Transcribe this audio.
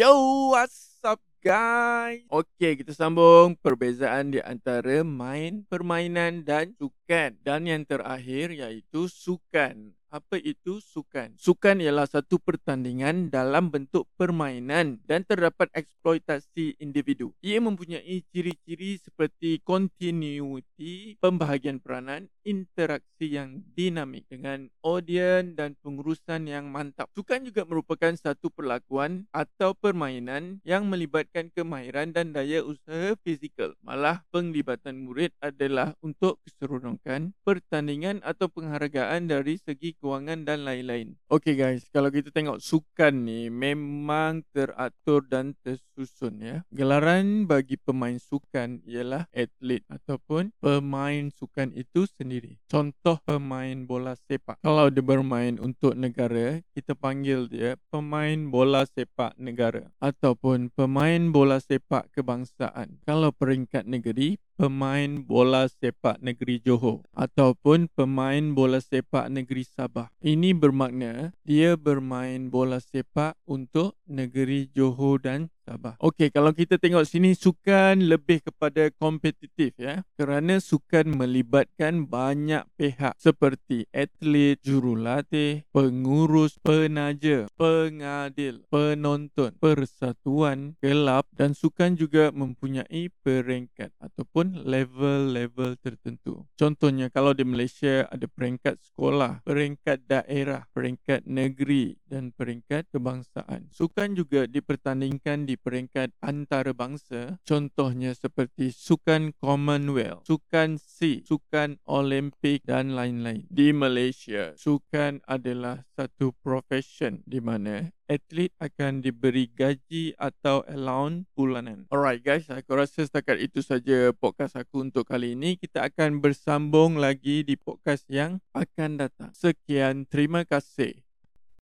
Yo, what's up guys? Okey, kita sambung perbezaan di antara main, permainan dan sukan. Dan yang terakhir iaitu sukan. Apa itu sukan? Sukan ialah satu pertandingan dalam bentuk permainan dan terdapat eksploitasi individu. Ia mempunyai ciri-ciri seperti continuity, pembahagian peranan, interaksi yang dinamik dengan audien dan pengurusan yang mantap. Sukan juga merupakan satu perlakuan atau permainan yang melibatkan kemahiran dan daya usaha fizikal. Malah penglibatan murid adalah untuk keseronokan, pertandingan atau penghargaan dari segi kewangan dan lain-lain. Okay guys, kalau kita tengok sukan ni memang teratur dan tersusun ya. Gelaran bagi pemain sukan ialah atlet ataupun pemain sukan itu sendiri. Contoh pemain bola sepak. Kalau dia bermain untuk negara, kita panggil dia pemain bola sepak negara ataupun pemain bola sepak kebangsaan. Kalau peringkat negeri, pemain bola sepak negeri Johor ataupun pemain bola sepak negeri Sabah. Ini bermakna dia bermain bola sepak untuk negeri Johor dan Sabah. Okey, kalau kita tengok sini sukan lebih kepada kompetitif ya. Kerana sukan melibatkan banyak pihak seperti atlet, jurulatih, pengurus, penaja, pengadil, penonton, persatuan, kelab dan sukan juga mempunyai peringkat ataupun level-level tertentu. Contohnya kalau di Malaysia ada peringkat sekolah, peringkat daerah, peringkat negeri dan peringkat kebangsaan. Sukan juga dipertandingkan di peringkat antarabangsa contohnya seperti sukan Commonwealth, sukan SEA, sukan Olimpik dan lain-lain. Di Malaysia, sukan adalah satu profession di mana atlet akan diberi gaji atau allowance bulanan. Alright guys, aku rasa setakat itu saja podcast aku untuk kali ini. Kita akan bersambung lagi di podcast yang akan datang. Sekian, terima kasih.